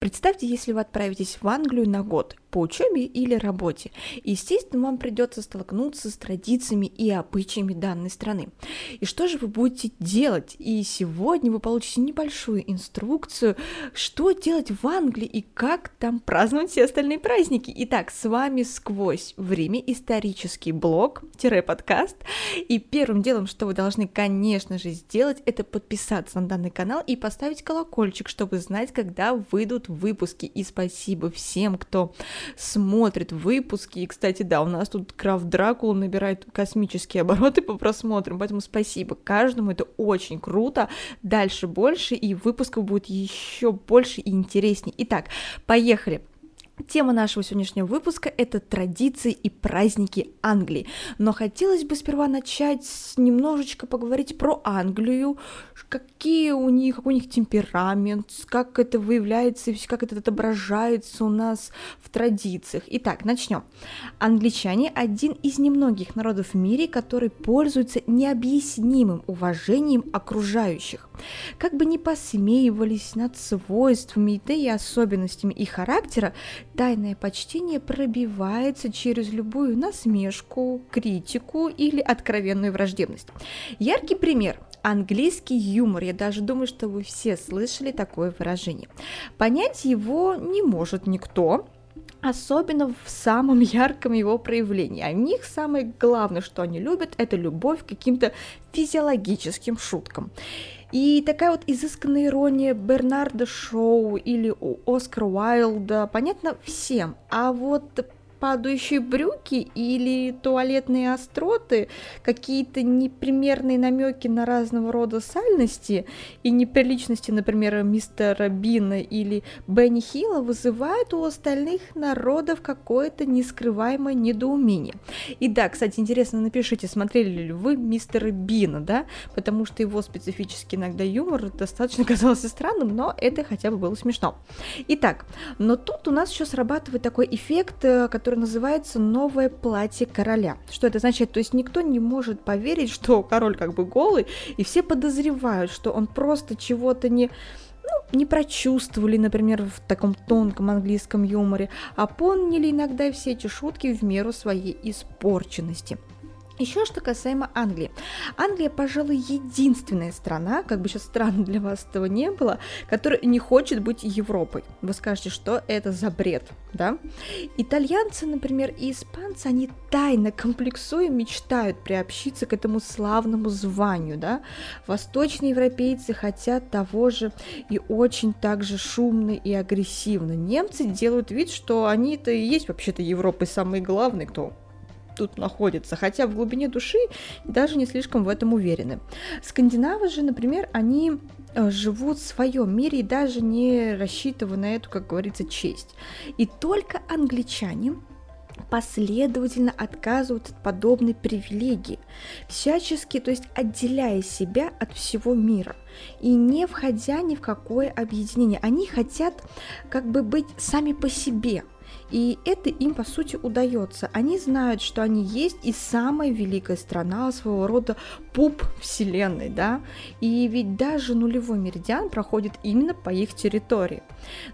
Представьте, если вы отправитесь в Англию на год по учебе или работе. Естественно, вам придется столкнуться с традициями и обычаями данной страны. И что же вы будете делать? И сегодня вы получите небольшую инструкцию, что делать в Англии и как там праздновать все остальные праздники. Итак, с вами сквозь время исторический блог-подкаст. И первым делом, что вы должны, конечно же, сделать, это подписаться на данный канал и поставить колокольчик, чтобы знать, когда выйдут выпуски. И спасибо всем, кто смотрит выпуски. И, кстати, да, у нас тут Крафт Дракула набирает космические обороты по просмотрам, поэтому спасибо каждому, это очень круто. Дальше больше, и выпусков будет еще больше и интереснее. Итак, поехали. Тема нашего сегодняшнего выпуска – это традиции и праздники Англии. Но хотелось бы сперва начать немножечко поговорить про Англию, какие у них, какой у них темперамент, как это выявляется, как это отображается у нас в традициях. Итак, начнем. Англичане – один из немногих народов в мире, который пользуется необъяснимым уважением окружающих. Как бы ни посмеивались над свойствами, да и особенностями их характера, тайное почтение пробивается через любую насмешку, критику или откровенную враждебность. Яркий пример – английский юмор. Я даже думаю, что вы все слышали такое выражение. Понять его не может никто, особенно в самом ярком его проявлении. А у них самое главное, что они любят, это любовь к каким-то физиологическим шуткам. И такая вот изысканная ирония Бернарда Шоу или Оскара Уайлда понятно всем. А вот падающие брюки или туалетные остроты, какие-то непримерные намеки на разного рода сальности и неприличности, например, мистера Бина или Бенни Хилла вызывают у остальных народов какое-то нескрываемое недоумение. И да, кстати, интересно, напишите, смотрели ли вы мистера Бина, да, потому что его специфический иногда юмор достаточно казался странным, но это хотя бы было смешно. Итак, но тут у нас еще срабатывает такой эффект, э, который который называется «Новое платье короля». Что это значит? То есть никто не может поверить, что король как бы голый, и все подозревают, что он просто чего-то не ну, не прочувствовали, например, в таком тонком английском юморе, а поняли иногда все эти шутки в меру своей испорченности – еще что касаемо Англии. Англия, пожалуй, единственная страна, как бы сейчас странно для вас этого не было, которая не хочет быть Европой. Вы скажете, что это за бред, да? Итальянцы, например, и испанцы, они тайно комплексуя мечтают приобщиться к этому славному званию, да? Восточные европейцы хотят того же и очень также шумно и агрессивно. Немцы делают вид, что они-то и есть вообще-то Европы самые главные, кто тут находится, хотя в глубине души даже не слишком в этом уверены. Скандинавы же, например, они э, живут в своем мире и даже не рассчитывая на эту, как говорится, честь. И только англичане последовательно отказывают от подобной привилегии, всячески, то есть отделяя себя от всего мира и не входя ни в какое объединение. Они хотят как бы быть сами по себе – и это им, по сути, удается. Они знают, что они есть и самая великая страна, своего рода пуп вселенной, да, и ведь даже нулевой меридиан проходит именно по их территории.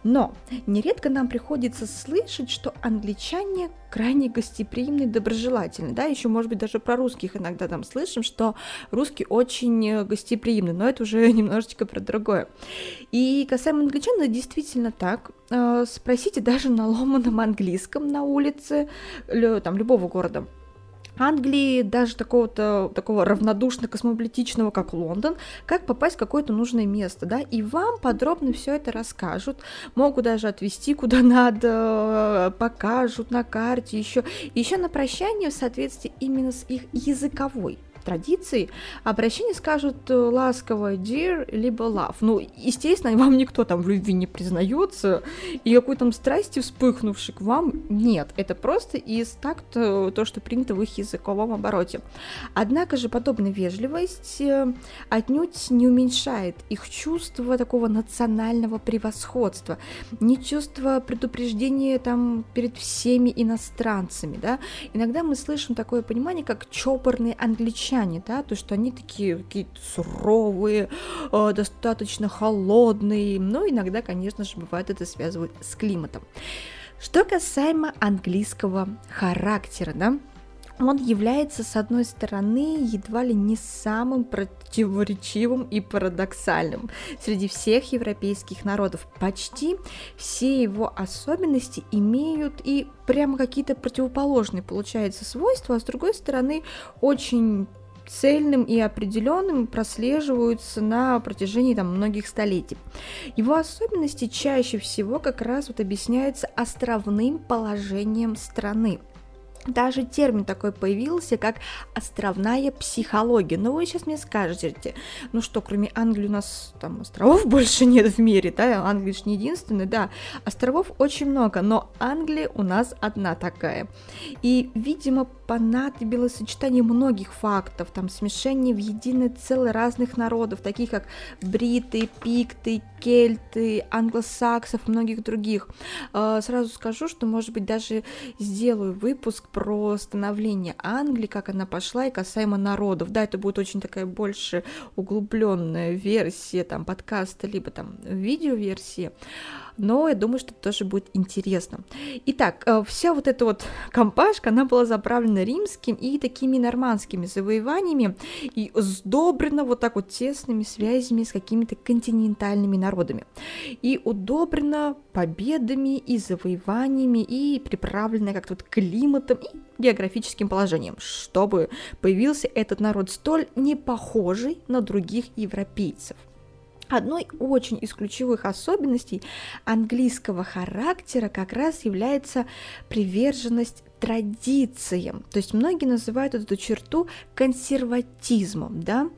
Но нередко нам приходится слышать, что англичане крайне гостеприимны, доброжелательны, да, еще, может быть, даже про русских иногда там слышим, что русские очень гостеприимны, но это уже немножечко про другое. И касаемо англичан, это действительно так, э, спросите даже на ломаном английском на улице, там, любого города, Англии, даже такого-то, такого равнодушно-космополитичного, как Лондон, как попасть в какое-то нужное место, да, и вам подробно все это расскажут, могут даже отвезти куда надо, покажут на карте, еще, еще на прощание в соответствии именно с их языковой традиций, обращение скажут э, ласково dear, либо love. Ну, естественно, вам никто там в любви не признается, и какой там страсти вспыхнувшей к вам нет. Это просто из такта то, что принято в их языковом обороте. Однако же подобная вежливость э, отнюдь не уменьшает их чувство такого национального превосходства, не чувство предупреждения там перед всеми иностранцами, да. Иногда мы слышим такое понимание, как чопорные англичане, англичане, да, то, что они такие какие-то суровые, э, достаточно холодные, но иногда, конечно же, бывает это связывают с климатом. Что касаемо английского характера, да, он является, с одной стороны, едва ли не самым противоречивым и парадоксальным среди всех европейских народов. Почти все его особенности имеют и прямо какие-то противоположные, получается, свойства, а с другой стороны, очень цельным и определенным прослеживаются на протяжении там, многих столетий. Его особенности чаще всего как раз вот объясняются островным положением страны даже термин такой появился, как островная психология. Но вы сейчас мне скажете, ну что, кроме Англии у нас там островов больше нет в мире, да, Англия же не единственная, да, островов очень много, но Англия у нас одна такая. И, видимо, понадобилось сочетание многих фактов, там смешение в единое целое разных народов, таких как бриты, пикты, кельты, англосаксов, многих других. А, сразу скажу, что, может быть, даже сделаю выпуск про становление Англии, как она пошла и касаемо народов. Да, это будет очень такая больше углубленная версия там подкаста, либо там видеоверсия но я думаю, что тоже будет интересно. Итак, э, вся вот эта вот компашка, она была заправлена римским и такими нормандскими завоеваниями и сдобрена вот так вот тесными связями с какими-то континентальными народами. И удобрена победами и завоеваниями и приправлена как-то вот климатом и географическим положением, чтобы появился этот народ столь не похожий на других европейцев. Одной очень из ключевых особенностей английского характера как раз является приверженность традициям. То есть многие называют эту черту консерватизмом, да,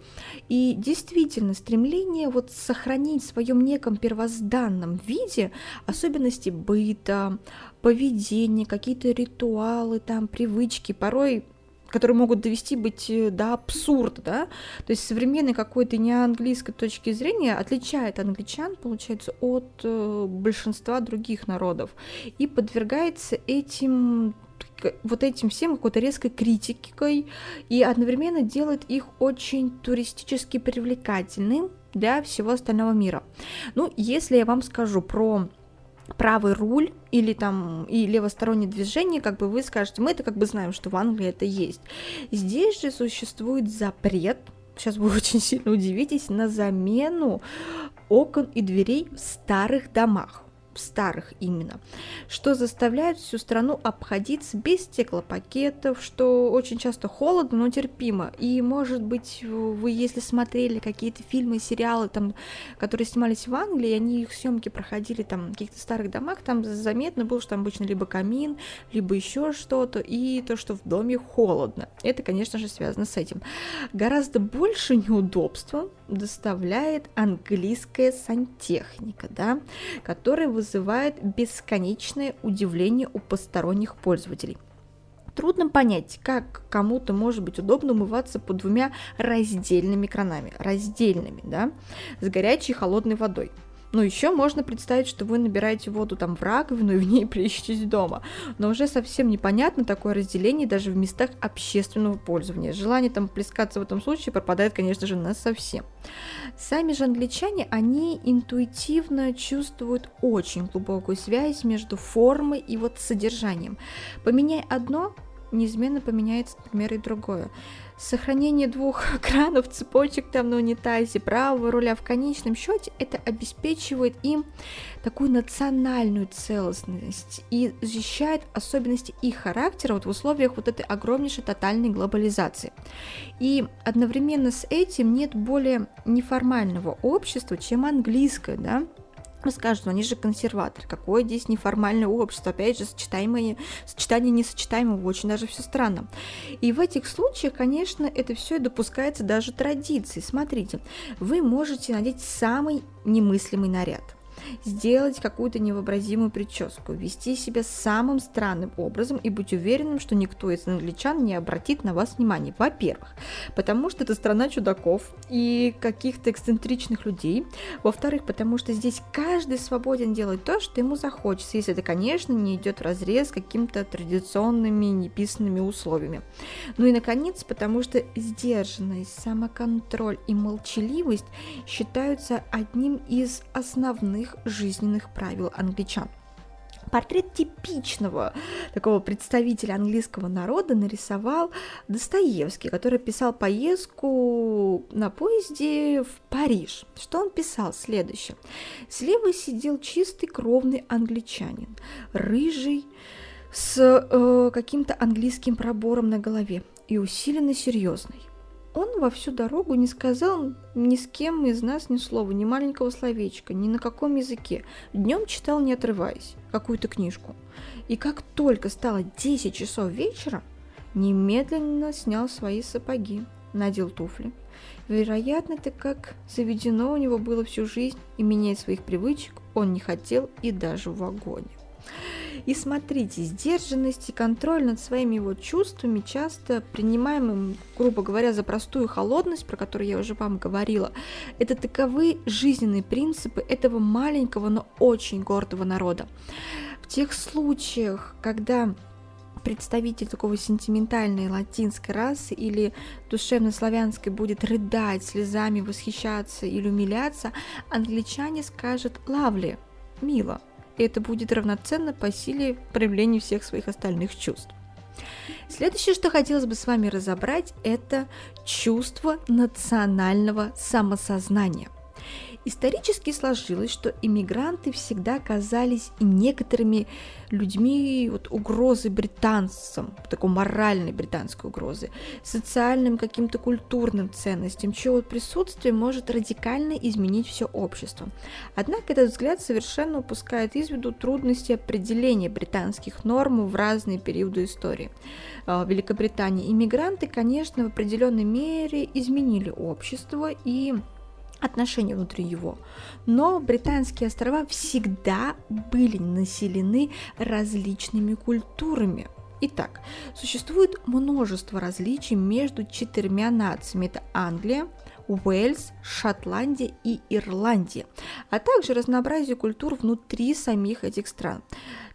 и действительно стремление вот сохранить в своем неком первозданном виде особенности быта, поведения, какие-то ритуалы, там, привычки, порой которые могут довести быть э, до абсурда, да, то есть современной какой-то неанглийской точки зрения отличает англичан, получается, от э, большинства других народов и подвергается этим вот этим всем какой-то резкой критикой и одновременно делает их очень туристически привлекательным для всего остального мира. Ну, если я вам скажу про правый руль или там и левостороннее движение, как бы вы скажете, мы это как бы знаем, что в Англии это есть. Здесь же существует запрет, сейчас вы очень сильно удивитесь, на замену окон и дверей в старых домах старых именно, что заставляет всю страну обходиться без стеклопакетов, что очень часто холодно, но терпимо. И, может быть, вы, если смотрели какие-то фильмы, сериалы, там, которые снимались в Англии, они их съемки проходили там в каких-то старых домах, там заметно было, что там обычно либо камин, либо еще что-то, и то, что в доме холодно. Это, конечно же, связано с этим. Гораздо больше неудобства доставляет английская сантехника, да, которая вызывает бесконечное удивление у посторонних пользователей. Трудно понять, как кому-то может быть удобно умываться под двумя раздельными кранами, раздельными, да, с горячей и холодной водой. Ну, еще можно представить, что вы набираете воду там в раковину и в ней плещетесь дома. Но уже совсем непонятно такое разделение даже в местах общественного пользования. Желание там плескаться в этом случае пропадает, конечно же, на совсем. Сами же англичане, они интуитивно чувствуют очень глубокую связь между формой и вот содержанием. Поменяй одно, неизменно поменяется, например, и другое. Сохранение двух экранов, цепочек там на унитазе, правого руля в конечном счете, это обеспечивает им такую национальную целостность и защищает особенности их характера вот в условиях вот этой огромнейшей тотальной глобализации. И одновременно с этим нет более неформального общества, чем английское, да, скажут, ну они же консерваторы, какое здесь неформальное общество, опять же, сочетаемое, сочетание несочетаемого, очень даже все странно. И в этих случаях, конечно, это все допускается даже традицией. Смотрите, вы можете надеть самый немыслимый наряд – сделать какую-то невообразимую прическу, вести себя самым странным образом и быть уверенным, что никто из англичан не обратит на вас внимания. Во-первых, потому что это страна чудаков и каких-то эксцентричных людей. Во-вторых, потому что здесь каждый свободен делать то, что ему захочется, если это, конечно, не идет в разрез какими-то традиционными неписанными условиями. Ну и, наконец, потому что сдержанность, самоконтроль и молчаливость считаются одним из основных жизненных правил англичан. Портрет типичного такого представителя английского народа нарисовал Достоевский, который писал поездку на поезде в Париж. Что он писал? Следующее. Слева сидел чистый кровный англичанин, рыжий, с э, каким-то английским пробором на голове и усиленно серьезный. Он во всю дорогу не сказал ни с кем из нас ни слова, ни маленького словечка, ни на каком языке. Днем читал, не отрываясь, какую-то книжку. И как только стало 10 часов вечера, немедленно снял свои сапоги, надел туфли. Вероятно, это как заведено у него было всю жизнь, и менять своих привычек он не хотел и даже в вагоне. И смотрите, сдержанность и контроль над своими его чувствами, часто принимаемым, грубо говоря, за простую холодность, про которую я уже вам говорила, это таковы жизненные принципы этого маленького, но очень гордого народа. В тех случаях, когда представитель такого сентиментальной латинской расы или душевно-славянской будет рыдать, слезами восхищаться или умиляться, англичане скажут «лавли», «мило», и это будет равноценно по силе проявлению всех своих остальных чувств. Следующее, что хотелось бы с вами разобрать, это чувство национального самосознания. Исторически сложилось, что иммигранты всегда казались некоторыми людьми вот, угрозы британцам, такой моральной британской угрозы, социальным каким-то культурным ценностям, чье вот присутствие может радикально изменить все общество. Однако этот взгляд совершенно упускает из виду трудности определения британских норм в разные периоды истории. А, Великобритании иммигранты, конечно, в определенной мере изменили общество и отношения внутри его. Но британские острова всегда были населены различными культурами. Итак, существует множество различий между четырьмя нациями. Это Англия, Уэльс, Шотландия и Ирландия, а также разнообразие культур внутри самих этих стран.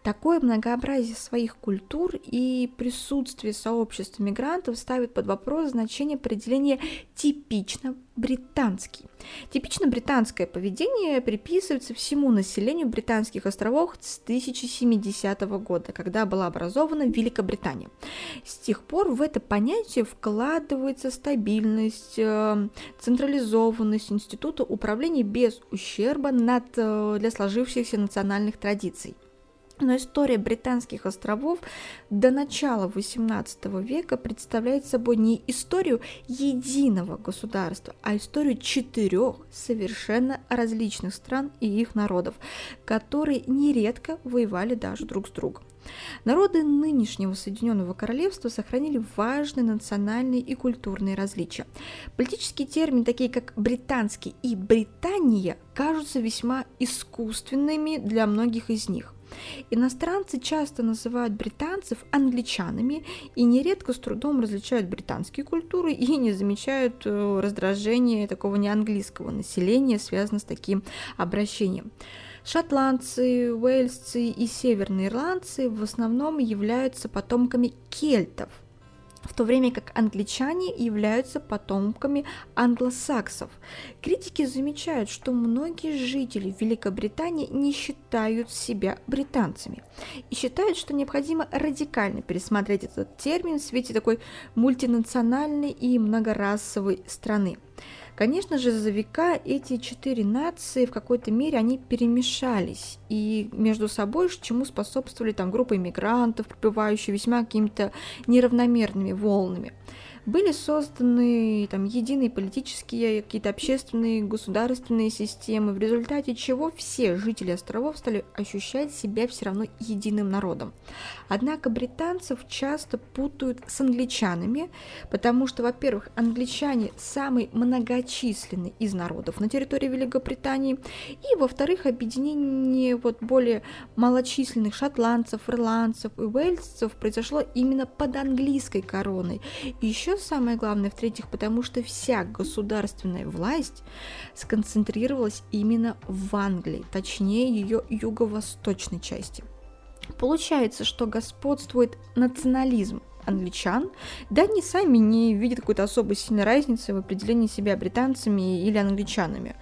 Такое многообразие своих культур и присутствие сообществ мигрантов ставит под вопрос значение определения «типично британский». Типично британское поведение приписывается всему населению британских островов с 1070 года, когда была образована Великобритания. С тех пор в это понятие вкладывается стабильность, э, централизованность института управления без ущерба над, э, для сложившихся национальных традиций. Но история британских островов до начала XVIII века представляет собой не историю единого государства, а историю четырех совершенно различных стран и их народов, которые нередко воевали даже друг с другом. Народы нынешнего Соединенного Королевства сохранили важные национальные и культурные различия. Политические термины, такие как британский и Британия, кажутся весьма искусственными для многих из них. Иностранцы часто называют британцев англичанами и нередко с трудом различают британские культуры и не замечают э, раздражения такого неанглийского населения, связанного с таким обращением. Шотландцы, уэльсцы и северные ирландцы в основном являются потомками кельтов – в то время как англичане являются потомками англосаксов. Критики замечают, что многие жители Великобритании не считают себя британцами и считают, что необходимо радикально пересмотреть этот термин в свете такой мультинациональной и многорасовой страны. Конечно же, за века эти четыре нации в какой-то мере они перемешались и между собой, чему способствовали там группы иммигрантов, прибывающие весьма какими-то неравномерными волнами. Были созданы там единые политические, какие-то общественные, государственные системы, в результате чего все жители островов стали ощущать себя все равно единым народом. Однако британцев часто путают с англичанами, потому что, во-первых, англичане самый многочисленный из народов на территории Великобритании, и, во-вторых, объединение вот более малочисленных шотландцев, ирландцев и уэльсцев произошло именно под английской короной. Еще самое главное, в-третьих, потому что вся государственная власть сконцентрировалась именно в Англии, точнее ее юго-восточной части. Получается, что господствует национализм англичан, да они сами не видят какой-то особой сильной разницы в определении себя британцами или англичанами.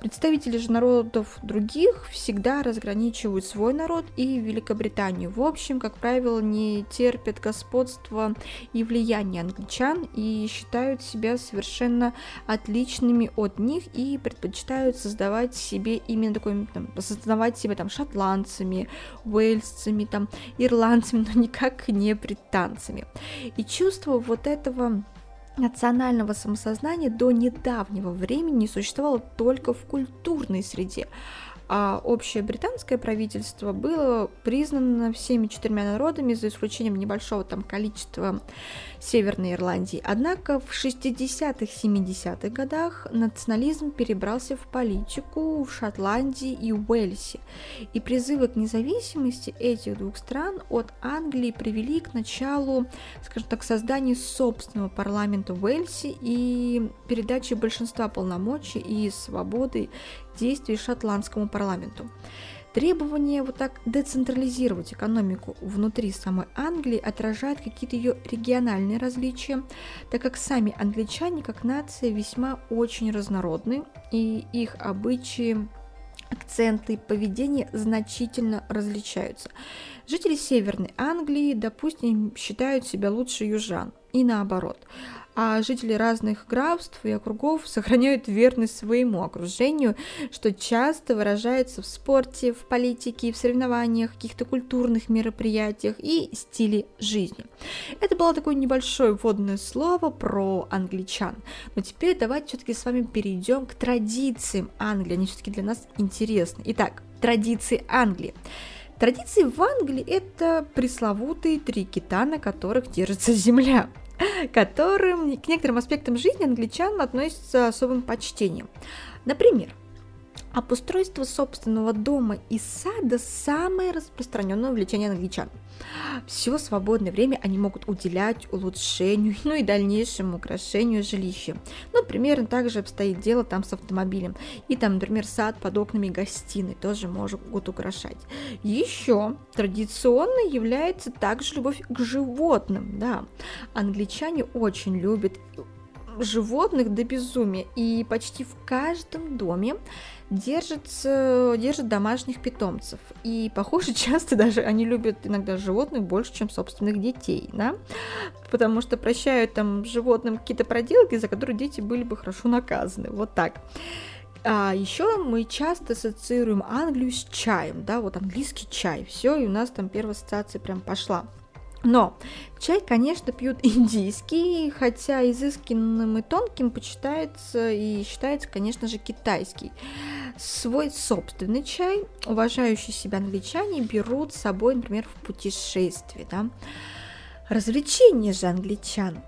Представители же народов других всегда разграничивают свой народ и Великобританию. В общем, как правило, не терпят господства и влияния англичан и считают себя совершенно отличными от них и предпочитают создавать себе именно такой, там, создавать себя там шотландцами, уэльсцами, там, ирландцами, но никак не британцами. И чувство вот этого национального самосознания до недавнего времени существовало только в культурной среде, а общее британское правительство было признано всеми четырьмя народами, за исключением небольшого там количества Северной Ирландии. Однако в 60-х, 70-х годах национализм перебрался в политику в Шотландии и Уэльсе. И призывы к независимости этих двух стран от Англии привели к началу, скажем так, создания собственного парламента Уэльсе и передачи большинства полномочий и свободы действий шотландскому парламенту. Требование вот так децентрализировать экономику внутри самой Англии отражает какие-то ее региональные различия, так как сами англичане как нация весьма очень разнородны, и их обычаи акценты поведения значительно различаются. Жители Северной Англии, допустим, считают себя лучше южан, и наоборот а жители разных графств и округов сохраняют верность своему окружению, что часто выражается в спорте, в политике, в соревнованиях, каких-то культурных мероприятиях и стиле жизни. Это было такое небольшое вводное слово про англичан. Но теперь давайте все-таки с вами перейдем к традициям Англии. Они все-таки для нас интересны. Итак, традиции Англии. Традиции в Англии – это пресловутые три кита, на которых держится земля которым к некоторым аспектам жизни англичан относятся особым почтением. Например, Обустройство собственного дома и сада – самое распространенное увлечение англичан. Все свободное время они могут уделять улучшению, ну и дальнейшему украшению жилища. Ну, примерно так же обстоит дело там с автомобилем. И там, например, сад под окнами гостиной тоже могут украшать. Еще традиционно является также любовь к животным, да. Англичане очень любят животных до безумия, и почти в каждом доме держится, держит домашних питомцев. И, похоже, часто даже они любят иногда животных больше, чем собственных детей, да? Потому что прощают там животным какие-то проделки, за которые дети были бы хорошо наказаны. Вот так. А еще мы часто ассоциируем Англию с чаем, да, вот английский чай, все, и у нас там первая ассоциация прям пошла. Но чай, конечно, пьют индийский, хотя изысканным и тонким почитается и считается, конечно же, китайский. Свой собственный чай уважающие себя англичане берут с собой, например, в путешествие. Да? Развлечения же англичан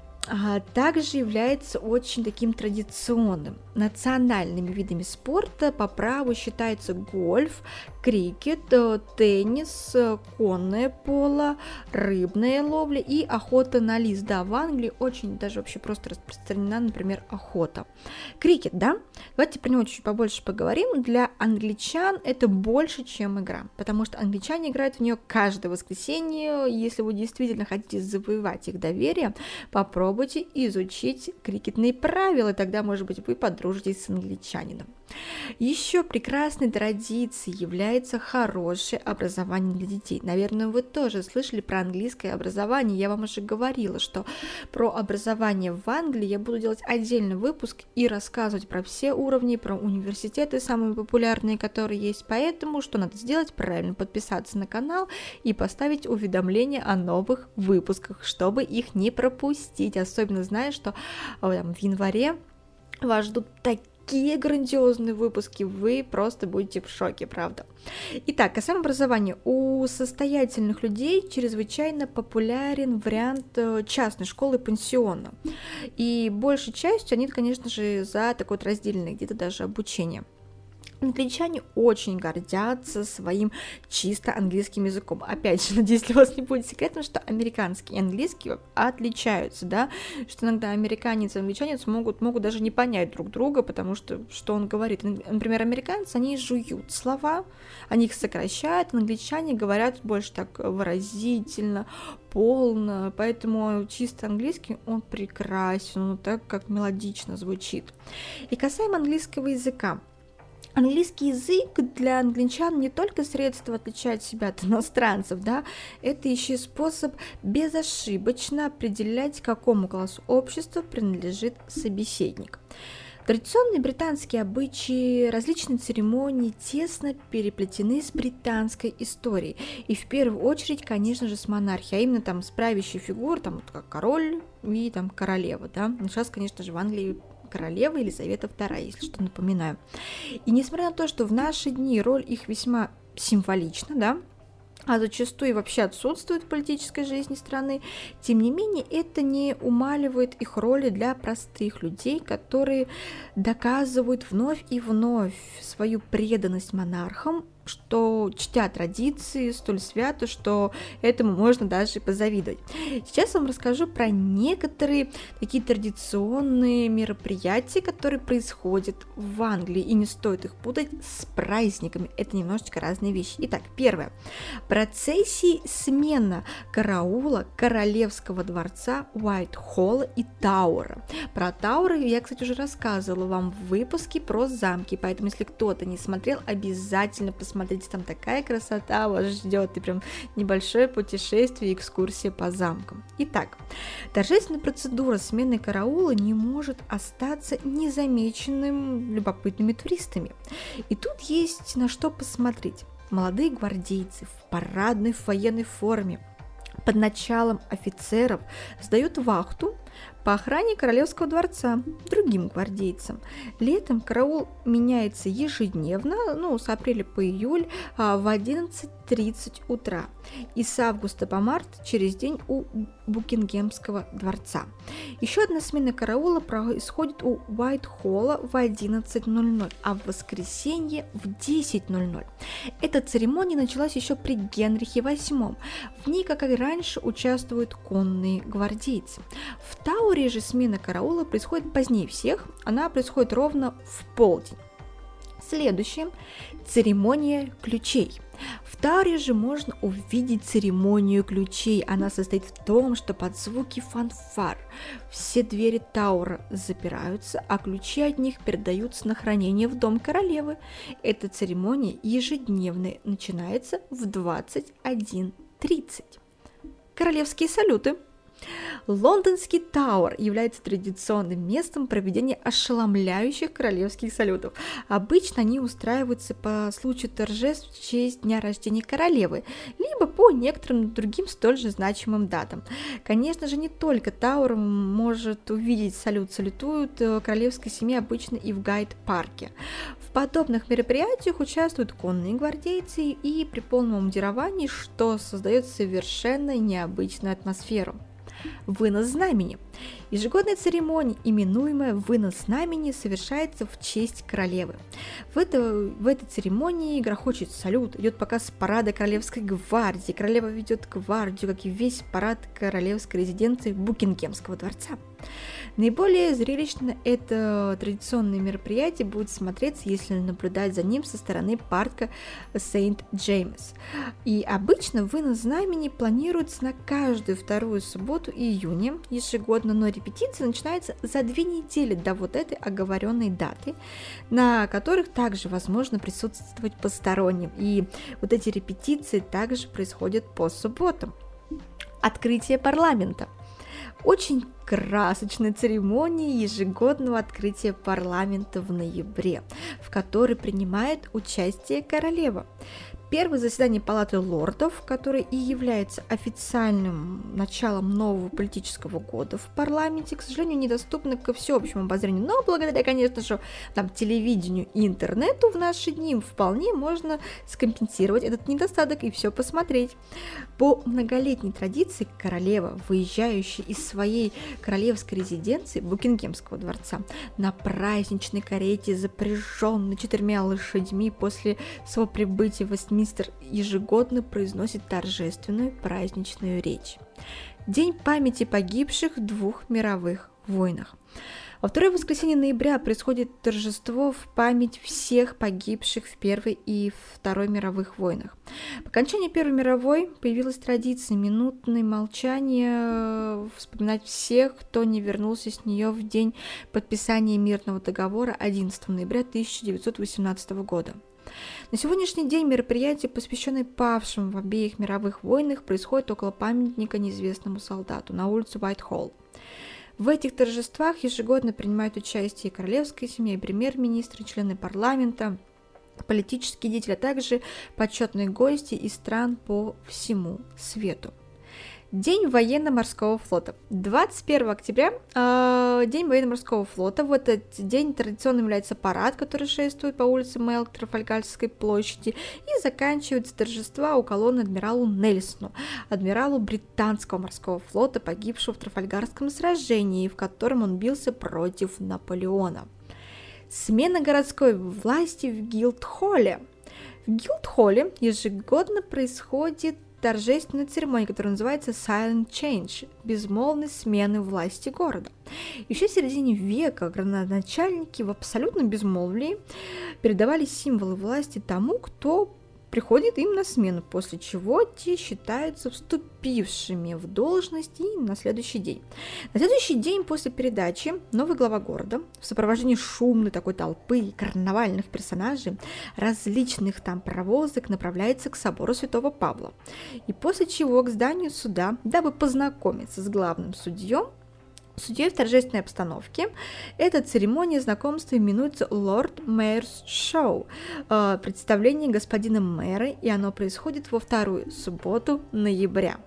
также является очень таким традиционным. Национальными видами спорта по праву считаются гольф, крикет, э, теннис, э, конное поло, рыбная ловля и охота на лис. Да, в Англии очень даже вообще просто распространена, например, охота. Крикет, да? Давайте про него чуть побольше поговорим. Для англичан это больше, чем игра, потому что англичане играют в нее каждое воскресенье. Если вы действительно хотите завоевать их доверие, попробуйте изучить крикетные правила, тогда, может быть, вы подружитесь с англичанином. Еще прекрасной традицией является хорошее образование для детей. Наверное, вы тоже слышали про английское образование. Я вам уже говорила, что про образование в Англии я буду делать отдельный выпуск и рассказывать про все уровни, про университеты самые популярные, которые есть. Поэтому что надо сделать? Правильно подписаться на канал и поставить уведомления о новых выпусках, чтобы их не пропустить. Особенно зная, что там, в январе вас ждут такие грандиозные выпуски, вы просто будете в шоке, правда. Итак, касаемо образования. У состоятельных людей чрезвычайно популярен вариант э, частной школы пансиона. И большей частью они, конечно же, за такое вот раздельное где-то даже обучение. Англичане очень гордятся своим чисто английским языком. Опять же, надеюсь, для вас не будет секретом, что американский и английский отличаются, да, что иногда американец и англичанец могут, могут даже не понять друг друга, потому что что он говорит. Например, американцы, они жуют слова, они их сокращают, англичане говорят больше так выразительно, полно, поэтому чисто английский он прекрасен, он так как мелодично звучит. И касаемо английского языка, Английский язык для англичан не только средство отличать себя от иностранцев, да, это еще и способ безошибочно определять, к какому классу общества принадлежит собеседник. Традиционные британские обычаи, различные церемонии тесно переплетены с британской историей. И в первую очередь, конечно же, с монархией, а именно там с правящей фигур, там вот как король и там королева, да. Но сейчас, конечно же, в Англии королева Елизавета II, если что, напоминаю. И несмотря на то, что в наши дни роль их весьма символична, да, а зачастую вообще отсутствует в политической жизни страны, тем не менее это не умаливает их роли для простых людей, которые доказывают вновь и вновь свою преданность монархам что чтя традиции столь свято, что этому можно даже позавидовать. Сейчас вам расскажу про некоторые такие традиционные мероприятия, которые происходят в Англии, и не стоит их путать с праздниками. Это немножечко разные вещи. Итак, первое. Процессии смена караула королевского дворца Уайт-Холла и Таура. Про Таура я, кстати, уже рассказывала вам в выпуске про замки, поэтому если кто-то не смотрел, обязательно посмотрите смотрите, там такая красота вас ждет, и прям небольшое путешествие, экскурсия по замкам. Итак, торжественная процедура смены караула не может остаться незамеченным любопытными туристами. И тут есть на что посмотреть. Молодые гвардейцы в парадной военной форме под началом офицеров сдают вахту по охране Королевского дворца другим гвардейцам. Летом караул меняется ежедневно, ну, с апреля по июль а, в 11 9.30 утра и с августа по март через день у Букингемского дворца. Еще одна смена караула происходит у Уайт-Холла в 11.00, а в воскресенье в 10.00. Эта церемония началась еще при Генрихе VIII. В ней, как и раньше, участвуют конные гвардейцы. В Тауре же смена караула происходит позднее всех, она происходит ровно в полдень. Следующее – церемония ключей. В Тауре же можно увидеть церемонию ключей. Она состоит в том, что под звуки фанфар все двери Таура запираются, а ключи от них передаются на хранение в дом королевы. Эта церемония ежедневная, начинается в 21.30. Королевские салюты – Лондонский Тауэр является традиционным местом проведения ошеломляющих королевских салютов. Обычно они устраиваются по случаю торжеств в честь дня рождения королевы, либо по некоторым другим столь же значимым датам. Конечно же, не только Тауэр может увидеть салют, салютуют э, королевской семье обычно и в Гайд-парке. В подобных мероприятиях участвуют конные гвардейцы и при полном мундировании, что создает совершенно необычную атмосферу вынос знамени. Ежегодная церемония, именуемая вынос знамени, совершается в честь королевы. В, это, в этой церемонии грохочет салют, идет показ парада королевской гвардии. Королева ведет гвардию, как и весь парад королевской резиденции Букингемского дворца. Наиболее зрелищно это традиционное мероприятие будет смотреться, если наблюдать за ним со стороны парка Сент-Джеймс. И обычно вынос знамени планируется на каждую вторую субботу июня ежегодно, но репетиция начинается за две недели до вот этой оговоренной даты, на которых также возможно присутствовать посторонним. И вот эти репетиции также происходят по субботам. Открытие парламента. Очень красочной церемонии ежегодного открытия парламента в ноябре, в которой принимает участие королева. Первое заседание Палаты лордов, которое и является официальным началом нового политического года в парламенте, к сожалению, недоступно ко всеобщему обозрению, но благодаря, конечно же, там, телевидению и интернету в наши дни вполне можно скомпенсировать этот недостаток и все посмотреть. По многолетней традиции королева, выезжающая из своей королевской резиденции Букингемского дворца на праздничной карете, запряженной четырьмя лошадьми после своего прибытия в Вестминстер ежегодно произносит торжественную праздничную речь. День памяти погибших в двух мировых войнах. Во второе воскресенье ноября происходит торжество в память всех погибших в Первой и Второй мировых войнах. По окончании Первой мировой появилась традиция минутной молчания э, вспоминать всех, кто не вернулся с нее в день подписания мирного договора 11 ноября 1918 года. На сегодняшний день мероприятие, посвященное павшим в обеих мировых войнах, происходит около памятника неизвестному солдату на улице Уайт-Холл. В этих торжествах ежегодно принимают участие и королевская семья, и премьер-министры, члены парламента, политические деятели, а также почетные гости из стран по всему свету. День военно-морского флота. 21 октября э, День военно-морского флота. В этот день традиционно является парад, который шествует по улице Мэл к площади и заканчивается торжества у колонны адмиралу Нельсону, адмиралу британского морского флота, погибшего в Трафальгарском сражении, в котором он бился против Наполеона. Смена городской власти в Гилдхолле. В Гилдхолле ежегодно происходит торжественная церемония, которая называется Silent Change – безмолвной смены власти города. Еще в середине века градоначальники в абсолютном безмолвии передавали символы власти тому, кто приходит им на смену, после чего те считаются вступившими в должность и на следующий день. На следующий день после передачи новый глава города в сопровождении шумной такой толпы карнавальных персонажей различных там провозок направляется к собору Святого Павла. И после чего к зданию суда, дабы познакомиться с главным судьем, Судьей в торжественной обстановке. Эта церемония знакомства именуется Lord Mayor's Show, э, представление господина мэра, и оно происходит во вторую субботу ноября.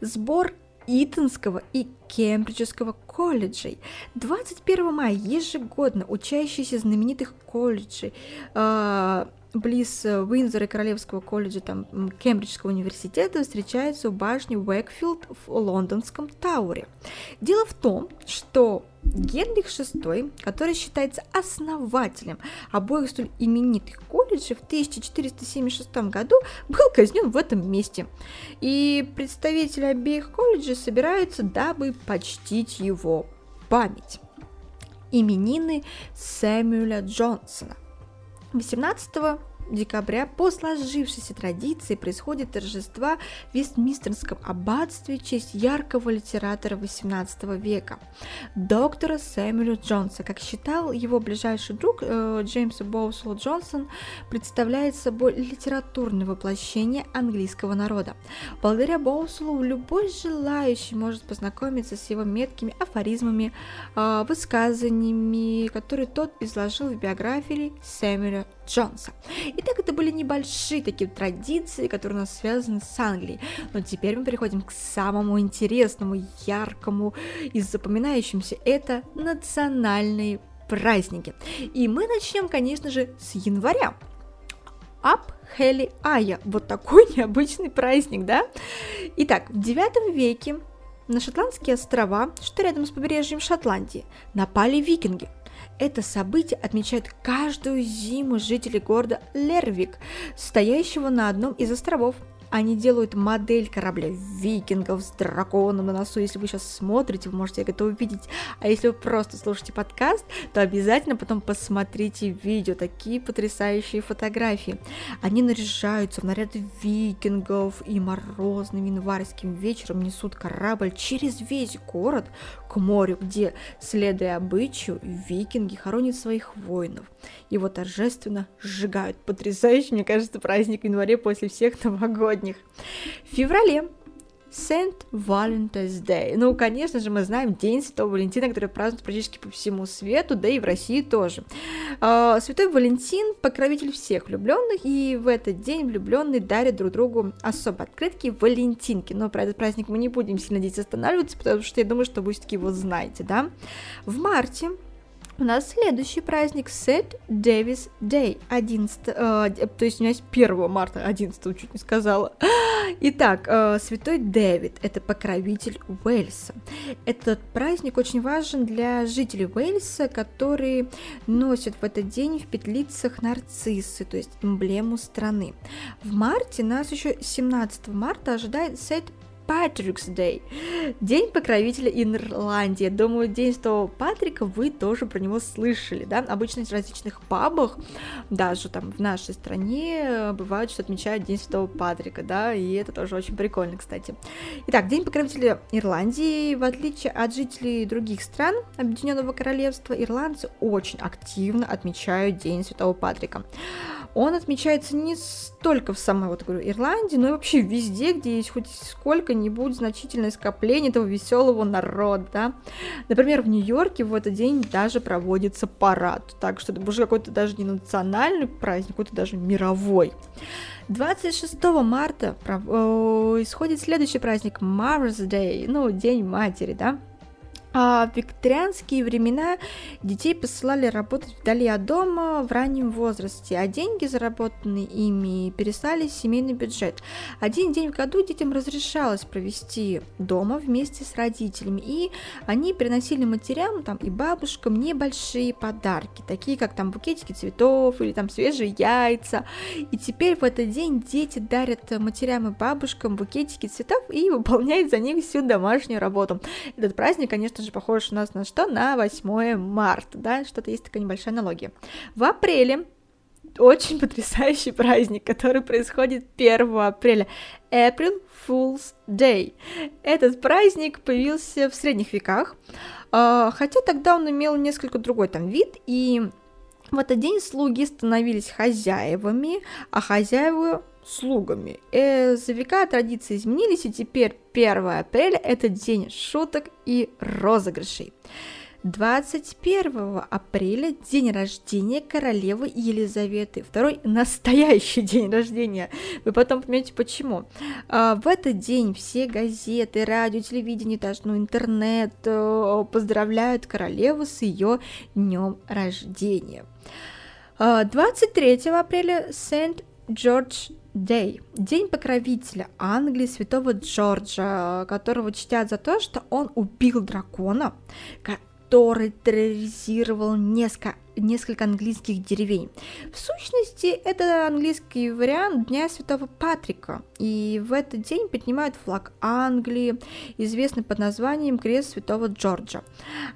Сбор Итонского и Кембриджского колледжей. 21 мая ежегодно учащиеся знаменитых колледжей э, близ э, Уинзора Королевского колледжа, там, Кембриджского университета, встречаются у башни Уэкфилд в лондонском Тауре. Дело в том, что Генрих VI, который считается основателем обоих столь именитых колледжей, в 1476 году был казнен в этом месте. И представители обеих колледжей собираются, дабы почтить его память. Именины Сэмюэля Джонсона. 18 декабря по сложившейся традиции происходит торжества в Вестминстерском аббатстве в честь яркого литератора XVIII века, доктора Сэмюэля Джонса. Как считал его ближайший друг э, Джеймс Боусел Джонсон, представляет собой литературное воплощение английского народа. Благодаря Боуселу любой желающий может познакомиться с его меткими афоризмами, э, высказываниями, которые тот изложил в биографии Сэмюэля Джонса. Итак, это были небольшие такие традиции, которые у нас связаны с Англией. Но теперь мы переходим к самому интересному, яркому и запоминающемуся. Это национальные праздники. И мы начнем, конечно же, с января. Ап Хели Ая. Вот такой необычный праздник, да? Итак, в 9 веке на Шотландские острова, что рядом с побережьем Шотландии, напали викинги – это событие отмечают каждую зиму жители города Лервик, стоящего на одном из островов. Они делают модель корабля викингов с драконом на носу. Если вы сейчас смотрите, вы можете это увидеть. А если вы просто слушаете подкаст, то обязательно потом посмотрите видео. Такие потрясающие фотографии. Они наряжаются в наряды викингов и морозным январским вечером несут корабль через весь город к морю, где, следуя обычаю, викинги хоронят своих воинов. Его торжественно сжигают. Потрясающий, мне кажется, праздник в январе после всех новогодних. В феврале Day. Ну, конечно же, мы знаем День Святого Валентина, который празднуют практически по всему свету, да и в России тоже. А, Святой Валентин – покровитель всех влюбленных, и в этот день влюбленные дарят друг другу особо открытки Валентинки. Но про этот праздник мы не будем сильно здесь останавливаться, потому что я думаю, что вы все-таки его знаете, да? В марте у нас следующий праздник Сет Дэвис Дэй, 11, э, то есть у меня есть 1 марта, 11 чуть не сказала. Итак, э, Святой Дэвид – это покровитель Уэльса. Этот праздник очень важен для жителей Уэльса, которые носят в этот день в петлицах нарциссы, то есть эмблему страны. В марте нас еще 17 марта ожидает Сет Patrick's Day, День покровителя Ирландии. Думаю, День Святого Патрика вы тоже про него слышали, да? Обычно в различных пабах, даже там в нашей стране, бывает, что отмечают День Святого Патрика, да, и это тоже очень прикольно, кстати. Итак, День покровителя Ирландии, в отличие от жителей других стран Объединенного Королевства, ирландцы очень активно отмечают День Святого Патрика он отмечается не столько в самой, вот говорю, Ирландии, но и вообще везде, где есть хоть сколько-нибудь значительное скопление этого веселого народа, да. Например, в Нью-Йорке в этот день даже проводится парад, так что это уже какой-то даже не национальный праздник, какой-то даже мировой. 26 марта исходит следующий праздник Mother's Day, ну, День матери, да. А в викторианские времена детей посылали работать вдали от дома в раннем возрасте, а деньги, заработанные ими, переслали в семейный бюджет. Один день в году детям разрешалось провести дома вместе с родителями, и они приносили матерям там, и бабушкам небольшие подарки, такие как там букетики цветов или там свежие яйца. И теперь в этот день дети дарят матерям и бабушкам букетики цветов и выполняют за них всю домашнюю работу. Этот праздник, конечно, конечно же, похож у нас на что? На 8 марта, да, что-то есть такая небольшая аналогия. В апреле очень потрясающий праздник, который происходит 1 апреля. April Fool's Day. Этот праздник появился в средних веках, а, хотя тогда он имел несколько другой там вид, и в этот день слуги становились хозяевами, а хозяева слугами. Э, за века традиции изменились, и теперь 1 апреля – это день шуток и розыгрышей. 21 апреля день рождения королевы Елизаветы. Второй настоящий день рождения. Вы потом поймете почему. А, в этот день все газеты, радио, телевидение, даже ну, интернет э, поздравляют королеву с ее днем рождения. 23 а, апреля Сент Джордж Дэй, день покровителя Англии святого Джорджа, которого чтят за то, что он убил дракона, который терроризировал несколько несколько английских деревень. В сущности, это английский вариант Дня Святого Патрика, и в этот день поднимают флаг Англии, известный под названием Крест Святого Джорджа.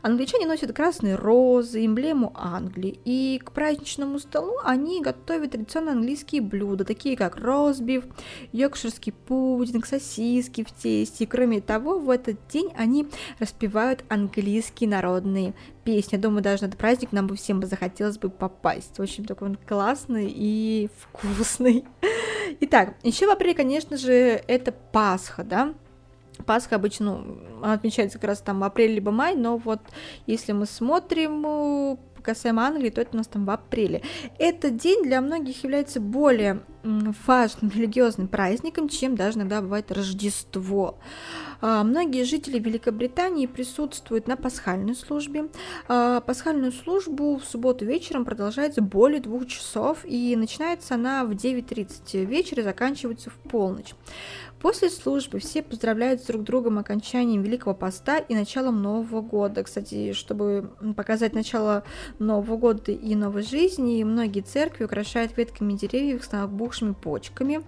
Англичане носят красные розы, эмблему Англии, и к праздничному столу они готовят традиционно английские блюда, такие как ростбиф, йоркширский пудинг, сосиски в тесте. Кроме того, в этот день они распевают английские народные песни. думаю, даже на этот праздник нам бы всем бы захотелось бы попасть. Очень такой он классный и вкусный. Итак, еще в апреле, конечно же, это Пасха, да? Пасха обычно ну, отмечается как раз там в апреле либо май, но вот если мы смотрим э, касаемо Англии, то это у нас там в апреле. Этот день для многих является более важным религиозным праздником, чем даже иногда бывает Рождество. А, многие жители Великобритании присутствуют на пасхальной службе. А, пасхальную службу в субботу вечером продолжается более двух часов, и начинается она в 9.30 вечера и заканчивается в полночь. После службы все поздравляют друг другом окончанием Великого Поста и началом Нового года. Кстати, чтобы показать начало Нового года и новой жизни, многие церкви украшают ветками деревьев с набухшими почками,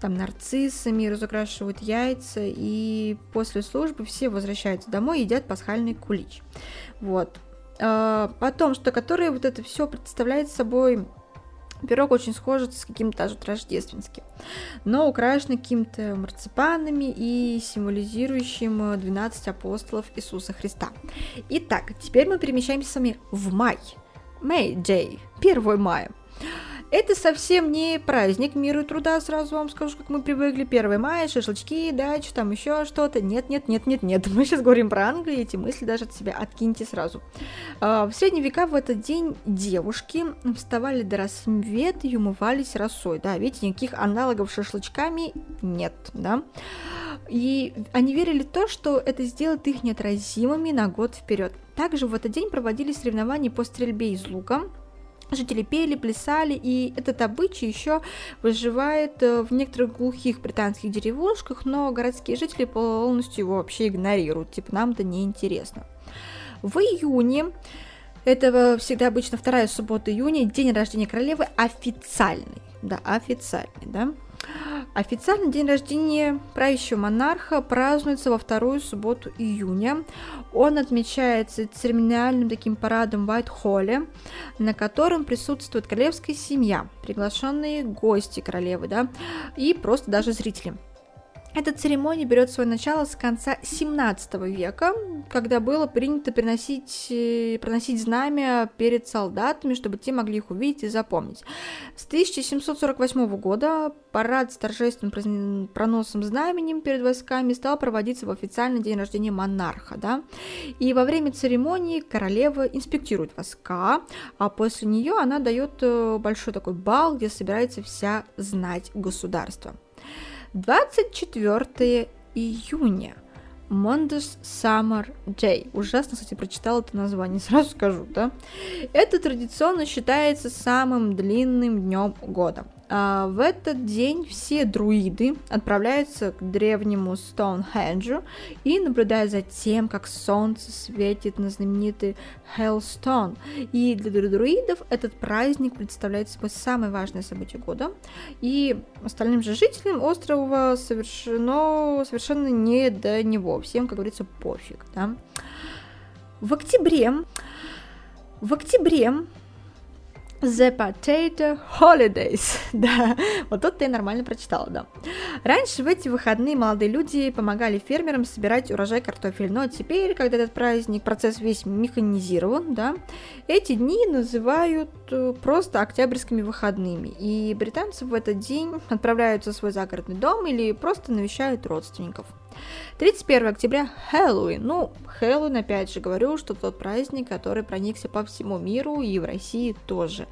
там нарциссами, разукрашивают яйца, и после службы все возвращаются домой и едят пасхальный кулич. Вот. А, потом, что которые вот это все представляет собой Пирог очень схож с каким-то даже рождественским, но украшен какими-то марципанами и символизирующим 12 апостолов Иисуса Христа. Итак, теперь мы перемещаемся с вами в май. May Day, 1 мая. Это совсем не праздник мира и труда, сразу вам скажу, как мы привыкли. 1 мая, шашлычки, дача, там еще что-то. Нет, нет, нет, нет, нет. Мы сейчас говорим про Англию, эти мысли даже от себя откиньте сразу. А, в средние века в этот день девушки вставали до рассвета и умывались росой. Да, видите, никаких аналогов шашлычками нет, да. И они верили в то, что это сделает их неотразимыми на год вперед. Также в этот день проводились соревнования по стрельбе из лука, Жители пели, плясали, и этот обычай еще выживает э, в некоторых глухих британских деревушках, но городские жители полностью его вообще игнорируют, типа нам это не интересно. В июне это всегда обычно вторая суббота июня, день рождения королевы официальный, да, официальный, да. Официальный день рождения правящего монарха празднуется во вторую субботу июня. Он отмечается церемониальным таким парадом в Уайт-Холле, на котором присутствует королевская семья, приглашенные гости королевы, да, и просто даже зрители. Эта церемония берет свое начало с конца 17 века, когда было принято приносить, э, проносить знамя перед солдатами, чтобы те могли их увидеть и запомнить. С 1748 года парад с торжественным проносом знаменем перед войсками стал проводиться в официальный день рождения монарха. Да? И во время церемонии королева инспектирует войска, а после нее она дает э, большой такой бал, где собирается вся знать государства. 24 июня. Mondays Summer Day. Ужасно, кстати, прочитала это название, сразу скажу, да. Это традиционно считается самым длинным днем года. А, в этот день все друиды отправляются к древнему Стоунхенджу и наблюдают за тем, как солнце светит на знаменитый Хеллстоун. И для друидов этот праздник представляет собой самое важное событие года. И остальным же жителям острова совершено, совершенно не до него. Всем, как говорится, пофиг. Да? В октябре в октябре The Potato Holidays. да, вот тут ты нормально прочитала, да. Раньше в эти выходные молодые люди помогали фермерам собирать урожай картофеля, но теперь, когда этот праздник, процесс весь механизирован, да, эти дни называют э, просто октябрьскими выходными, и британцы в этот день отправляются в свой загородный дом или просто навещают родственников. 31 октября Хэллоуин. Ну, Хэллоуин, опять же, говорю, что тот праздник, который проникся по всему миру и в России тоже.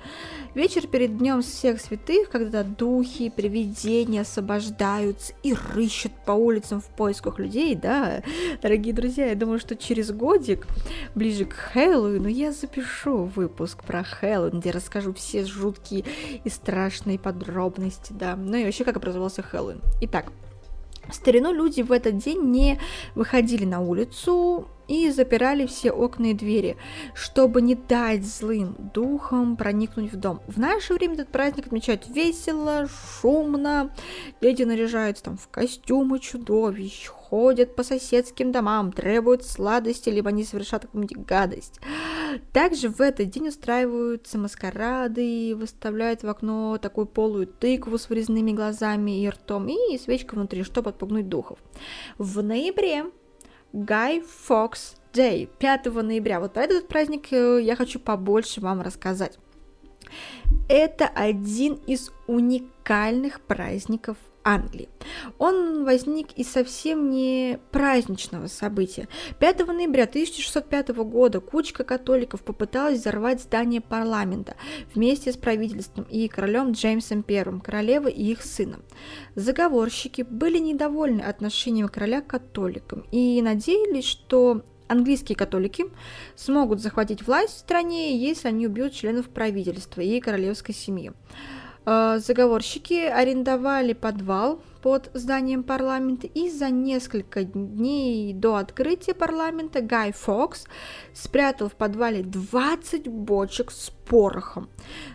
Вечер перед Днем всех святых, когда духи, привидения освобождаются и рыщут по улицам в поисках людей, да, дорогие друзья, я думаю, что через годик, ближе к Хэллоуину, я запишу выпуск про Хэллоуин, где расскажу все жуткие и страшные подробности, да, ну и вообще, как образовался Хэллоуин. Итак, старину люди в этот день не выходили на улицу и запирали все окна и двери, чтобы не дать злым духам проникнуть в дом. В наше время этот праздник отмечают весело, шумно, дети наряжаются там в костюмы чудовищ, ходят по соседским домам, требуют сладости, либо они совершат какую-нибудь гадость. Также в этот день устраиваются маскарады, выставляют в окно такую полую тыкву с вырезанными глазами и ртом и свечка внутри, чтобы отпугнуть духов. В ноябре Guy Fawkes Day, 5 ноября. Вот про этот праздник э, я хочу побольше вам рассказать. Это один из уникальных праздников Англии. Он возник из совсем не праздничного события. 5 ноября 1605 года кучка католиков попыталась взорвать здание парламента вместе с правительством и королем Джеймсом I, королевой и их сыном. Заговорщики были недовольны отношением короля к католикам и надеялись, что английские католики смогут захватить власть в стране, если они убьют членов правительства и королевской семьи. Э, заговорщики арендовали подвал под зданием парламента, и за несколько дней до открытия парламента Гай Фокс спрятал в подвале 20 бочек с порохом.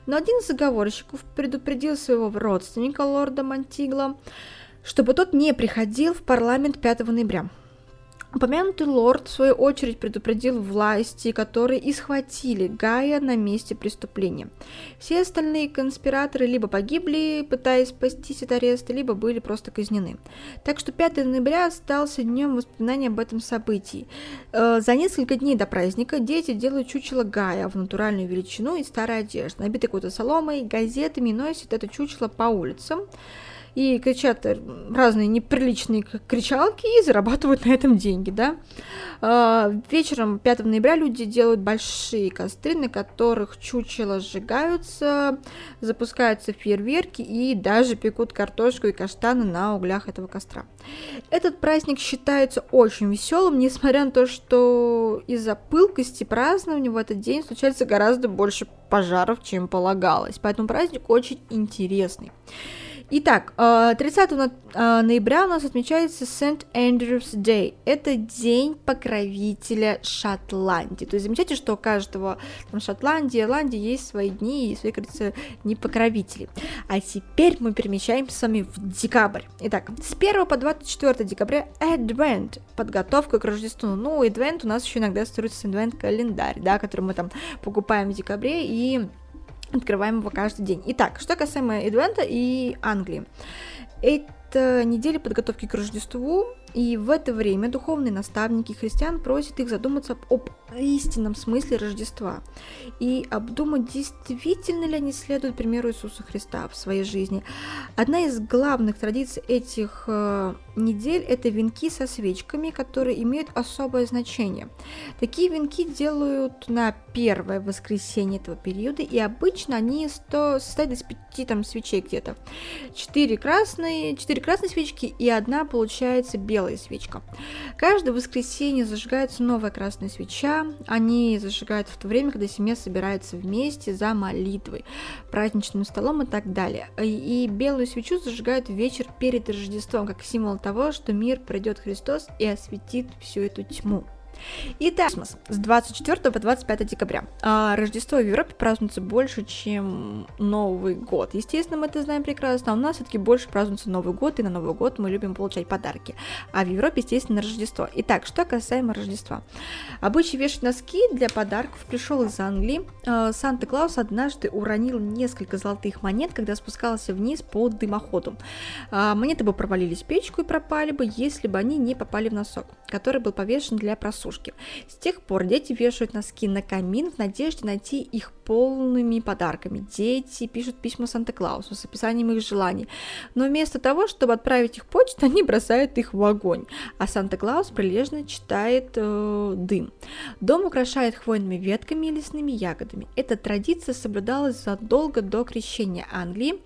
Но один из заговорщиков предупредил своего родственника, лорда Монтигла, чтобы тот не приходил в парламент 5 ноября. Упомянутый лорд, в свою очередь, предупредил власти, которые и схватили Гая на месте преступления. Все остальные конспираторы либо погибли, пытаясь спастись от ареста, либо были просто казнены. Так что 5 ноября остался днем воспоминания об этом событии. Э, за несколько дней до праздника дети делают чучело Гая в натуральную величину и старой одежды, набитой какой-то соломой, газетами, и носят это чучело по улицам и кричат разные неприличные кричалки и зарабатывают на этом деньги, да. А, вечером 5 ноября люди делают большие костры, на которых чучело сжигаются, запускаются фейерверки и даже пекут картошку и каштаны на углях этого костра. Этот праздник считается очень веселым, несмотря на то, что из-за пылкости празднования в этот день случается гораздо больше пожаров, чем полагалось. Поэтому праздник очень интересный. Итак, 30 э, э, ноября у нас отмечается St. Andrew's Day. Это день покровителя Шотландии. То есть замечайте, что у каждого там, Шотландии, Ирландии есть свои дни и свои, кажется, не покровители. А теперь мы перемещаемся с вами в декабрь. Итак, с 1 по 24 декабря Advent, подготовка к Рождеству. Ну, Advent у нас еще иногда ассоциируется с Advent календарь, да, который мы там покупаем в декабре и Открываем его каждый день. Итак, что касаемо Эдвента и Англии. Это неделя подготовки к Рождеству, и в это время духовные наставники христиан просят их задуматься об истинном смысле Рождества и обдумать, действительно ли они следуют примеру Иисуса Христа в своей жизни. Одна из главных традиций этих э, недель – это венки со свечками, которые имеют особое значение. Такие венки делают на первое воскресенье этого периода, и обычно они 100, состоят из пяти там свечей где-то. Четыре красные, четыре красные свечки и одна получается белая свечка. Каждое воскресенье зажигается новая красная свеча. Они зажигают в то время, когда семья собирается вместе за молитвой, праздничным столом и так далее. И белую свечу зажигают вечер перед Рождеством, как символ того, что мир придет Христос и осветит всю эту тьму. Итак, с 24 по 25 декабря. А Рождество в Европе празднуется больше, чем Новый год. Естественно, мы это знаем прекрасно. А у нас все-таки больше празднуется Новый год, и на Новый год мы любим получать подарки. А в Европе, естественно, Рождество. Итак, что касаемо Рождества. Обычай вешать носки для подарков пришел из Англии. А, Санта-Клаус однажды уронил несколько золотых монет, когда спускался вниз по дымоходу. А, монеты бы провалились в печку и пропали бы, если бы они не попали в носок, который был повешен для просушки сушки. С тех пор дети вешают носки на камин в надежде найти их полными подарками. Дети пишут письма Санта-Клаусу с описанием их желаний, но вместо того, чтобы отправить их почту, они бросают их в огонь, а Санта-Клаус прилежно читает э, дым. Дом украшает хвойными ветками и лесными ягодами. Эта традиция соблюдалась задолго до крещения Англии.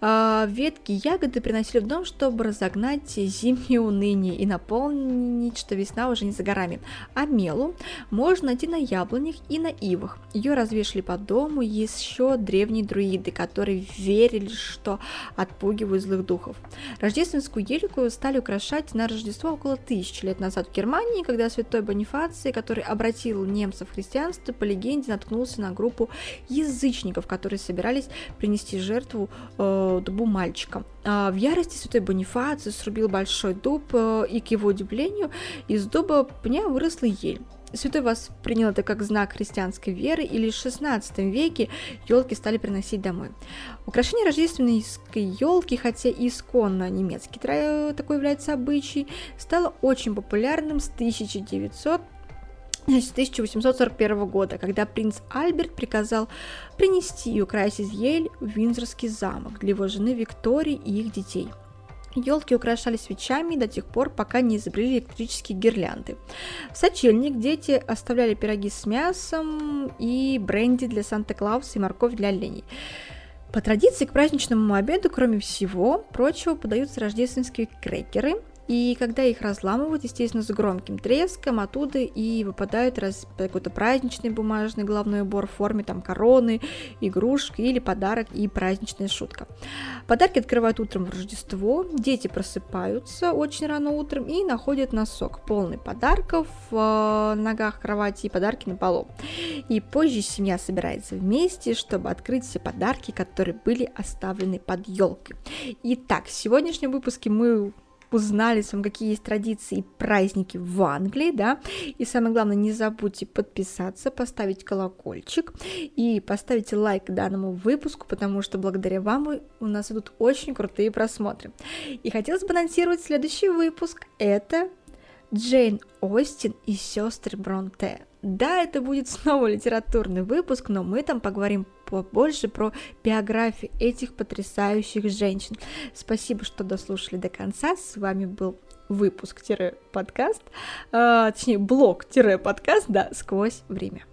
Э, ветки и ягоды приносили в дом, чтобы разогнать зимнее уныние и наполнить, что весна уже не за горами а мелу можно найти на яблонях и на ивах. Ее развешали по дому еще древние друиды, которые верили, что отпугивают злых духов. Рождественскую елику стали украшать на Рождество около тысячи лет назад в Германии, когда святой Бонифаций, который обратил немцев в христианство, по легенде наткнулся на группу язычников, которые собирались принести жертву э, дубу мальчика. А в ярости святой Бонифаций срубил большой дуб, э, и к его удивлению из дуба пня выросла ель. Святой воспринял это как знак христианской веры, и лишь в 16 веке елки стали приносить домой. Украшение рождественской елки, хотя и исконно немецкий такой является обычай, стало очень популярным с 1900 с 1841 года, когда принц Альберт приказал принести и украсить ель в Винзорский замок для его жены Виктории и их детей – Елки украшали свечами до тех пор, пока не изобрели электрические гирлянды. В сочельник дети оставляли пироги с мясом и бренди для Санта-Клауса и морковь для оленей. По традиции к праздничному обеду, кроме всего прочего, подаются рождественские крекеры, И когда их разламывают, естественно, с громким треском, оттуда и выпадает раз, какой-то праздничный бумажный головной убор в форме там короны, игрушки или подарок и праздничная шутка. Подарки открывают утром в Рождество, дети просыпаются очень рано утром и находят носок полный подарков в э, ногах кровати и подарки на полу. И позже семья собирается вместе, чтобы открыть все подарки, которые были оставлены под елкой. Итак, в сегодняшнем выпуске мы узнали с вами, какие есть традиции и праздники в Англии, да, и самое главное, не забудьте подписаться, поставить колокольчик и поставить лайк данному выпуску, потому что благодаря вам у нас идут очень крутые просмотры. И хотелось бы анонсировать следующий выпуск, это Джейн Остин и сестры Бронте. Да, это будет снова литературный выпуск, но мы там поговорим побольше про биографию этих потрясающих женщин. Спасибо, что дослушали до конца. С вами был выпуск-подкаст, э, точнее блог-подкаст, да, сквозь время.